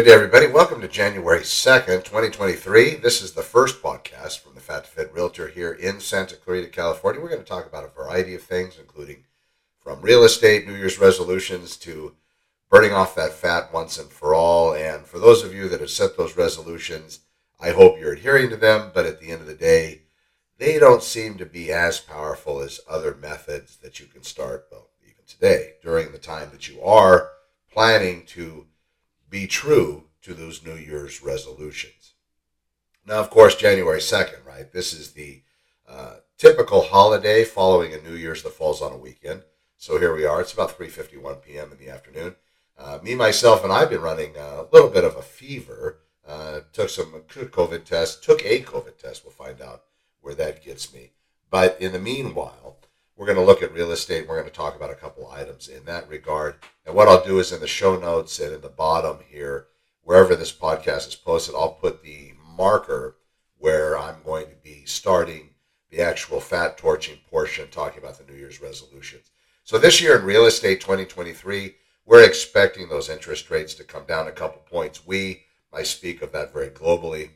Good day, everybody. Welcome to January 2nd, 2023. This is the first podcast from the Fat to Fit Realtor here in Santa Clarita, California. We're going to talk about a variety of things, including from real estate, New Year's resolutions, to burning off that fat once and for all. And for those of you that have set those resolutions, I hope you're adhering to them. But at the end of the day, they don't seem to be as powerful as other methods that you can start, well, even today, during the time that you are planning to be true to those New Year's resolutions. Now, of course, January 2nd, right? This is the uh, typical holiday following a New Year's that falls on a weekend. So here we are. It's about 3:51 p.m. in the afternoon. Uh, me, myself, and I've been running a little bit of a fever. Uh, took some COVID tests. Took a COVID test. We'll find out where that gets me. But in the meanwhile, we're going to look at real estate. And We're going to talk about a couple items in that regard. And what I'll do is in the show notes and in the bottom here, wherever this podcast is posted, I'll put the marker where I'm going to be starting the actual fat torching portion, talking about the New Year's resolutions. So this year in real estate 2023, we're expecting those interest rates to come down a couple points. We, I speak of that very globally.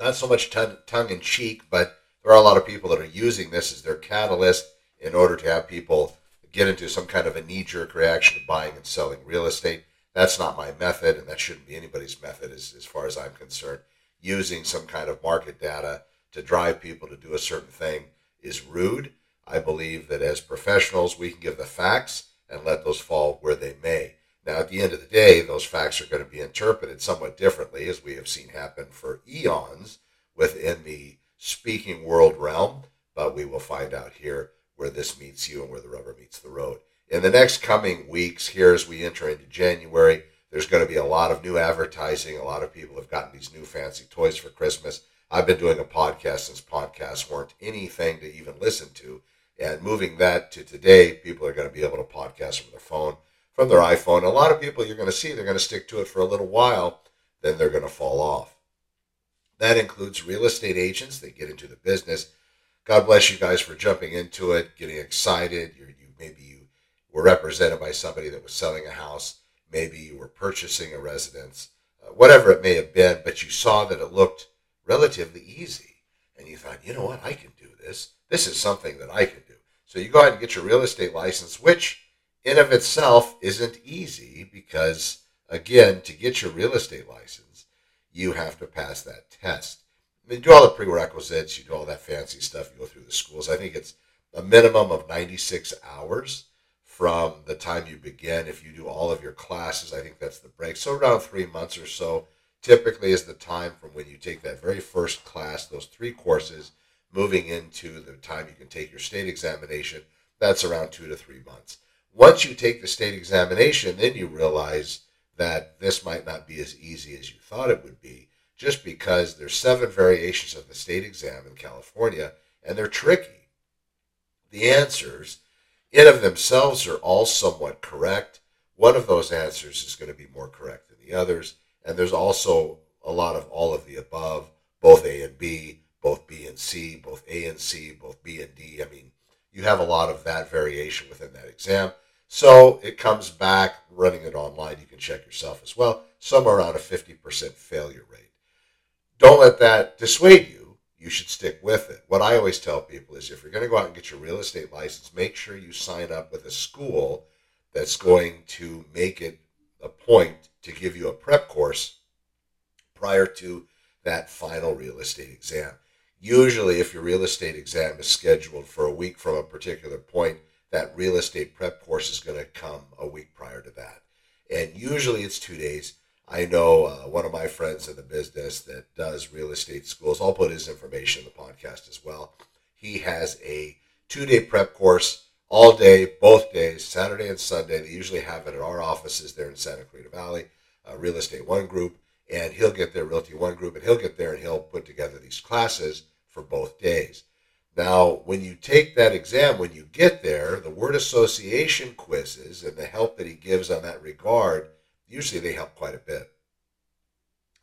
Not so much tongue in cheek, but there are a lot of people that are using this as their catalyst in order to have people get into some kind of a knee jerk reaction to buying and selling real estate. That's not my method, and that shouldn't be anybody's method as, as far as I'm concerned. Using some kind of market data to drive people to do a certain thing is rude. I believe that as professionals, we can give the facts and let those fall where they may. Now, at the end of the day, those facts are going to be interpreted somewhat differently, as we have seen happen for eons within the speaking world realm, but we will find out here where this meets you and where the rubber meets the road. In the next coming weeks, here as we enter into January, there's going to be a lot of new advertising. A lot of people have gotten these new fancy toys for Christmas. I've been doing a podcast since podcasts weren't anything to even listen to. And moving that to today, people are going to be able to podcast from their phone, from their iPhone. A lot of people you're going to see, they're going to stick to it for a little while, then they're going to fall off. That includes real estate agents they get into the business God bless you guys for jumping into it, getting excited. You're, you maybe you were represented by somebody that was selling a house. Maybe you were purchasing a residence, uh, whatever it may have been. But you saw that it looked relatively easy, and you thought, you know what, I can do this. This is something that I can do. So you go ahead and get your real estate license, which in of itself isn't easy because again, to get your real estate license, you have to pass that test you do all the prerequisites, you do all that fancy stuff, you go through the schools. I think it's a minimum of 96 hours from the time you begin. If you do all of your classes, I think that's the break. So around three months or so typically is the time from when you take that very first class, those three courses, moving into the time you can take your state examination. That's around two to three months. Once you take the state examination, then you realize that this might not be as easy as you thought it would be just because there's seven variations of the state exam in California and they're tricky. The answers in of themselves are all somewhat correct. One of those answers is going to be more correct than the others. And there's also a lot of all of the above, both A and B, both B and C, both A and C, both B and D. I mean, you have a lot of that variation within that exam. So it comes back running it online. You can check yourself as well, somewhere around a 50% failure rate don't let that dissuade you. You should stick with it. What I always tell people is if you're going to go out and get your real estate license, make sure you sign up with a school that's going to make it a point to give you a prep course prior to that final real estate exam. Usually, if your real estate exam is scheduled for a week from a particular point, that real estate prep course is going to come a week prior to that. And usually it's two days. I know uh, one of my friends in the business that does real estate schools. I'll put his information in the podcast as well. He has a two day prep course all day, both days, Saturday and Sunday. They usually have it at our offices there in Santa Clarita Valley, uh, Real Estate One Group. And he'll get there, Realty One Group, and he'll get there and he'll put together these classes for both days. Now, when you take that exam, when you get there, the word association quizzes and the help that he gives on that regard usually they help quite a bit.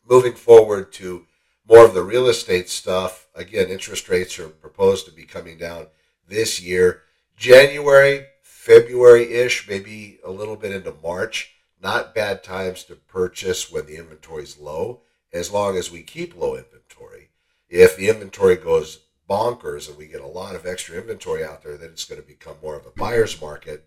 Moving forward to more of the real estate stuff, again, interest rates are proposed to be coming down this year. January, February ish, maybe a little bit into March, not bad times to purchase when the inventory is low, as long as we keep low inventory. If the inventory goes bonkers and we get a lot of extra inventory out there, then it's going to become more of a buyer's market.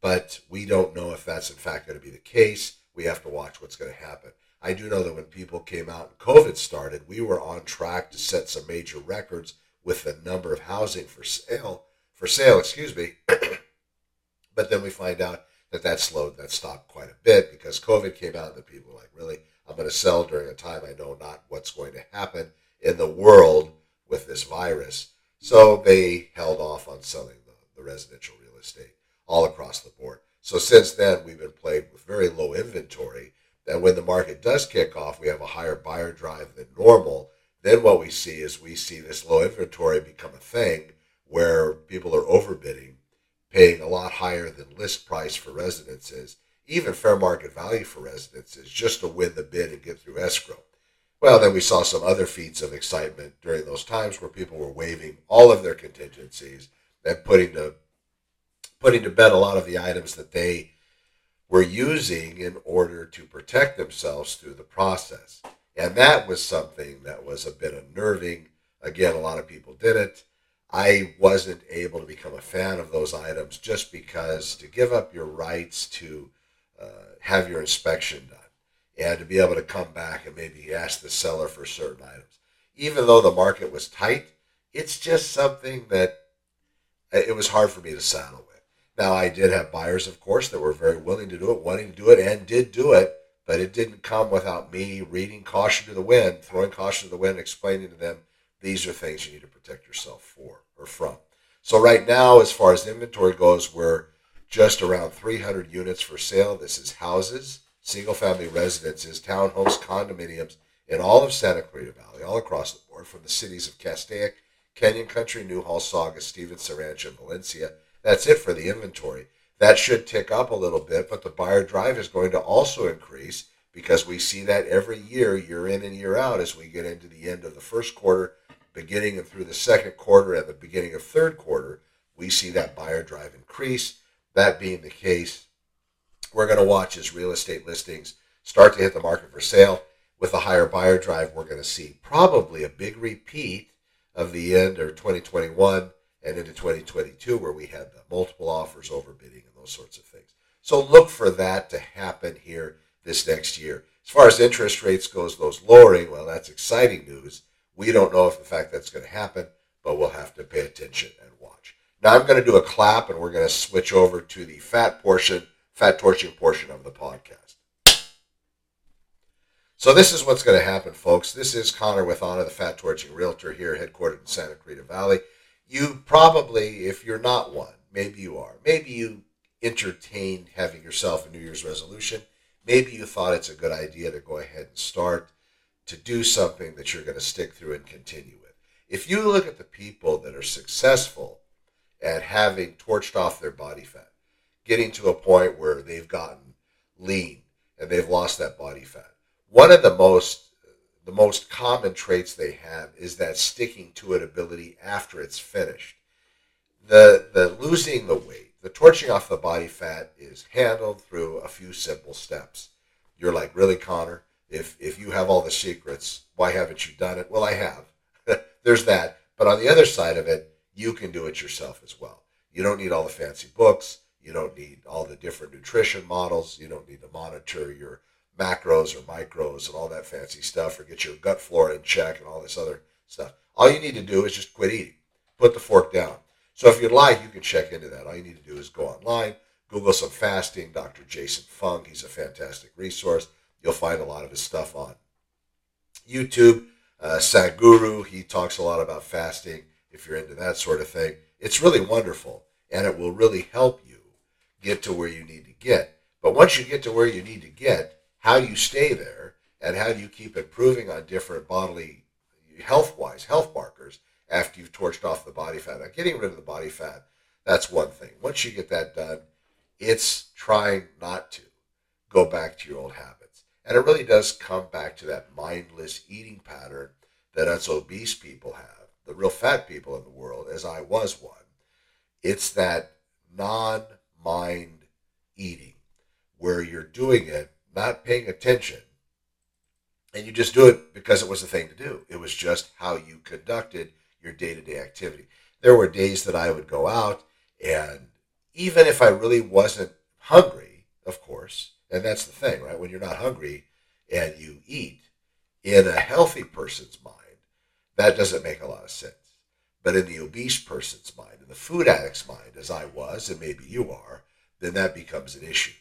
But we don't know if that's in fact going to be the case. We have to watch what's going to happen. I do know that when people came out and COVID started, we were on track to set some major records with the number of housing for sale for sale, excuse me. but then we find out that that slowed, that stopped quite a bit because COVID came out and the people were like, really, I'm going to sell during a time I know not what's going to happen in the world with this virus. So they held off on selling the, the residential real estate all across the board. So since then, we've been playing with very low inventory. That when the market does kick off, we have a higher buyer drive than normal. Then what we see is we see this low inventory become a thing where people are overbidding, paying a lot higher than list price for residences, even fair market value for residences, just to win the bid and get through escrow. Well, then we saw some other feats of excitement during those times where people were waiving all of their contingencies and putting to putting to bed a lot of the items that they were using in order to protect themselves through the process. And that was something that was a bit unnerving. Again, a lot of people did it. I wasn't able to become a fan of those items just because to give up your rights to uh, have your inspection done and to be able to come back and maybe ask the seller for certain items. Even though the market was tight, it's just something that uh, it was hard for me to saddle with. Now, I did have buyers, of course, that were very willing to do it, wanting to do it, and did do it, but it didn't come without me reading caution to the wind, throwing caution to the wind, explaining to them these are things you need to protect yourself for or from. So, right now, as far as inventory goes, we're just around 300 units for sale. This is houses single family residences, townhomes, condominiums in all of Santa Clarita Valley, all across the board, from the cities of Castaic, Canyon Country, Newhall, Saugus, Stevenson Ranch, and Valencia. That's it for the inventory. That should tick up a little bit, but the buyer drive is going to also increase because we see that every year, year in and year out, as we get into the end of the first quarter, beginning and through the second quarter and the beginning of third quarter, we see that buyer drive increase. That being the case, we're going to watch as real estate listings start to hit the market for sale. With a higher buyer drive, we're going to see probably a big repeat of the end of 2021 and into 2022, where we had multiple offers, overbidding, and those sorts of things. So look for that to happen here this next year. As far as interest rates goes, those lowering, well, that's exciting news. We don't know if in fact that's going to happen, but we'll have to pay attention and watch. Now I'm going to do a clap, and we're going to switch over to the fat portion fat torching portion of the podcast. So this is what's going to happen, folks. This is Connor with Honor, the Fat Torching Realtor here, headquartered in Santa Clarita Valley. You probably, if you're not one, maybe you are. Maybe you entertained having yourself a New Year's resolution. Maybe you thought it's a good idea to go ahead and start to do something that you're going to stick through and continue with. If you look at the people that are successful at having torched off their body fat, getting to a point where they've gotten lean and they've lost that body fat. One of the most the most common traits they have is that sticking to it ability after it's finished. The the losing the weight, the torching off the body fat is handled through a few simple steps. You're like, really, Connor? If if you have all the secrets, why haven't you done it? Well, I have. There's that. But on the other side of it, you can do it yourself as well. You don't need all the fancy books. You don't need all the different nutrition models. You don't need to monitor your macros or micros and all that fancy stuff or get your gut flora in check and all this other stuff. All you need to do is just quit eating. Put the fork down. So if you'd like, you can check into that. All you need to do is go online, Google some fasting, Dr. Jason Fung. He's a fantastic resource. You'll find a lot of his stuff on YouTube. Uh, Sadhguru, he talks a lot about fasting if you're into that sort of thing. It's really wonderful and it will really help you get to where you need to get. But once you get to where you need to get, how you stay there and how do you keep improving on different bodily health wise health markers after you've torched off the body fat. Now, getting rid of the body fat, that's one thing. Once you get that done, it's trying not to go back to your old habits. And it really does come back to that mindless eating pattern that us obese people have, the real fat people in the world, as I was one. It's that non mind eating, where you're doing it, not paying attention, and you just do it because it was the thing to do. It was just how you conducted your day to day activity. There were days that I would go out, and even if I really wasn't hungry, of course, and that's the thing, right? When you're not hungry and you eat in a healthy person's mind, that doesn't make a lot of sense. But in the obese person's mind, in the food addict's mind, as I was, and maybe you are, then that becomes an issue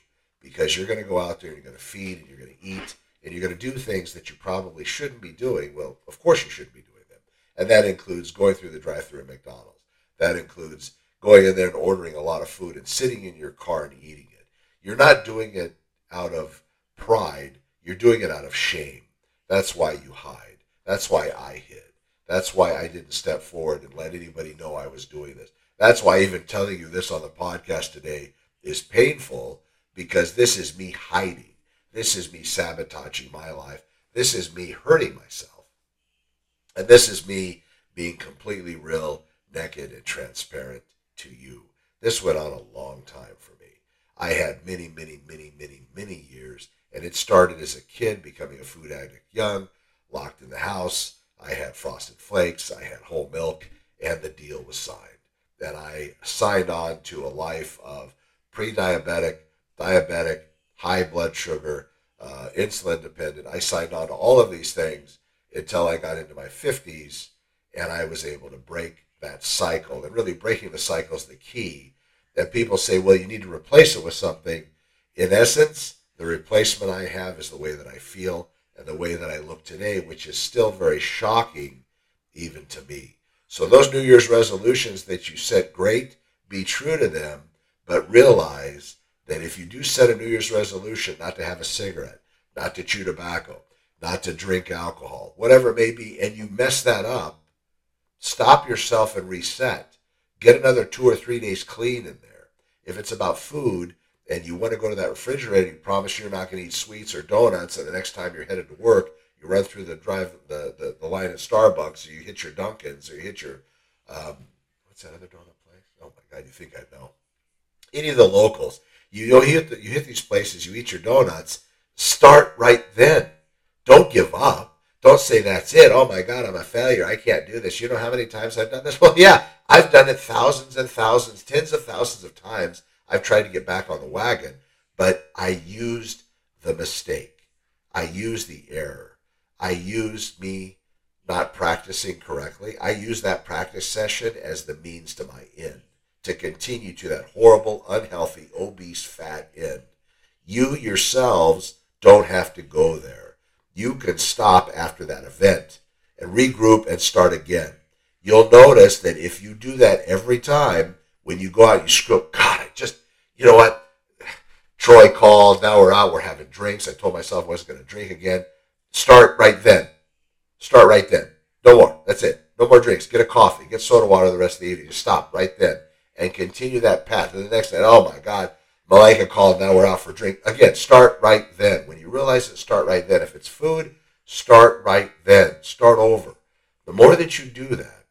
because you're going to go out there and you're going to feed and you're going to eat and you're going to do things that you probably shouldn't be doing. Well, of course you shouldn't be doing them. And that includes going through the drive through at McDonald's. That includes going in there and ordering a lot of food and sitting in your car and eating it. You're not doing it out of pride, you're doing it out of shame. That's why you hide. That's why I hid. That's why I didn't step forward and let anybody know I was doing this. That's why even telling you this on the podcast today is painful because this is me hiding. This is me sabotaging my life. This is me hurting myself. And this is me being completely real, naked, and transparent to you. This went on a long time for me. I had many, many, many, many, many years, and it started as a kid becoming a food addict young, locked in the house. I had frosted flakes, I had whole milk, and the deal was signed. And I signed on to a life of pre diabetic, diabetic, high blood sugar, uh, insulin dependent. I signed on to all of these things until I got into my 50s and I was able to break that cycle. And really, breaking the cycle is the key. That people say, well, you need to replace it with something. In essence, the replacement I have is the way that I feel and the way that I look today, which is still very shocking even to me. So, those New Year's resolutions that you set, great, be true to them, but realize that if you do set a New Year's resolution not to have a cigarette, not to chew tobacco, not to drink alcohol, whatever it may be, and you mess that up, stop yourself and reset. Get another two or three days clean in there. If it's about food and you want to go to that refrigerator, you promise you're not going to eat sweets or donuts, and the next time you're headed to work, you run through the drive the, the, the line at Starbucks, or you hit your Dunkin's, or you hit your um, what's that other donut place? Oh my God, you think I know? Any of the locals you know, you hit, the, you hit these places, you eat your donuts. Start right then. Don't give up. Don't say that's it. Oh my God, I'm a failure. I can't do this. You know how many times I've done this? Well, yeah, I've done it thousands and thousands, tens of thousands of times. I've tried to get back on the wagon, but I used the mistake. I used the error. I used me not practicing correctly. I used that practice session as the means to my end to continue to that horrible, unhealthy, obese, fat end. You yourselves don't have to go there. You can stop after that event and regroup and start again. You'll notice that if you do that every time, when you go out, you screw God, I just, you know what? Troy called, now we're out, we're having drinks. I told myself I wasn't going to drink again. Start right then. Start right then. No more. That's it. No more drinks. Get a coffee. Get soda water the rest of the evening. Just stop right then and continue that path. And the next night, oh my God, Malika called, now we're out for drink. Again, start right then. When you realize it, start right then. If it's food, start right then. Start over. The more that you do that,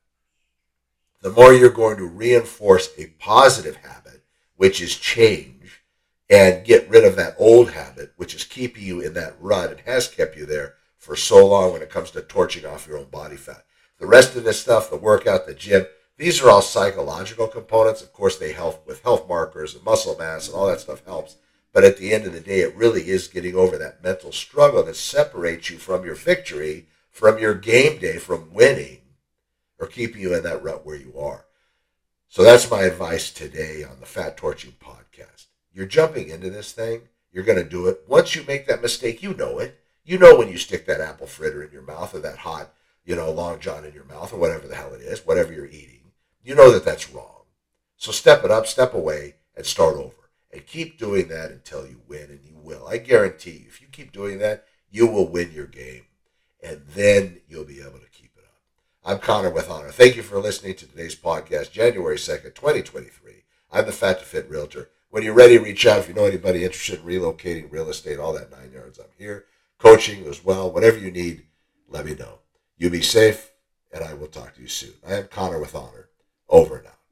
the more you're going to reinforce a positive habit, which is change, and get rid of that old habit, which is keeping you in that rut and has kept you there for so long when it comes to torching off your own body fat. The rest of this stuff, the workout, the gym, these are all psychological components. Of course, they help with health markers and muscle mass and all that stuff helps. But at the end of the day, it really is getting over that mental struggle that separates you from your victory, from your game day, from winning, or keeping you in that rut where you are. So that's my advice today on the Fat Torching podcast. You're jumping into this thing. You're going to do it. Once you make that mistake, you know it. You know when you stick that apple fritter in your mouth or that hot, you know, long john in your mouth or whatever the hell it is, whatever you're eating you know that that's wrong. So step it up, step away, and start over. And keep doing that until you win, and you will. I guarantee you, if you keep doing that, you will win your game. And then you'll be able to keep it up. I'm Connor with Honor. Thank you for listening to today's podcast, January 2nd, 2023. I'm the Fat to Fit Realtor. When you're ready, reach out. If you know anybody interested in relocating real estate, all that nine yards, I'm here. Coaching as well. Whatever you need, let me know. You be safe, and I will talk to you soon. I am Connor with Honor. Over out.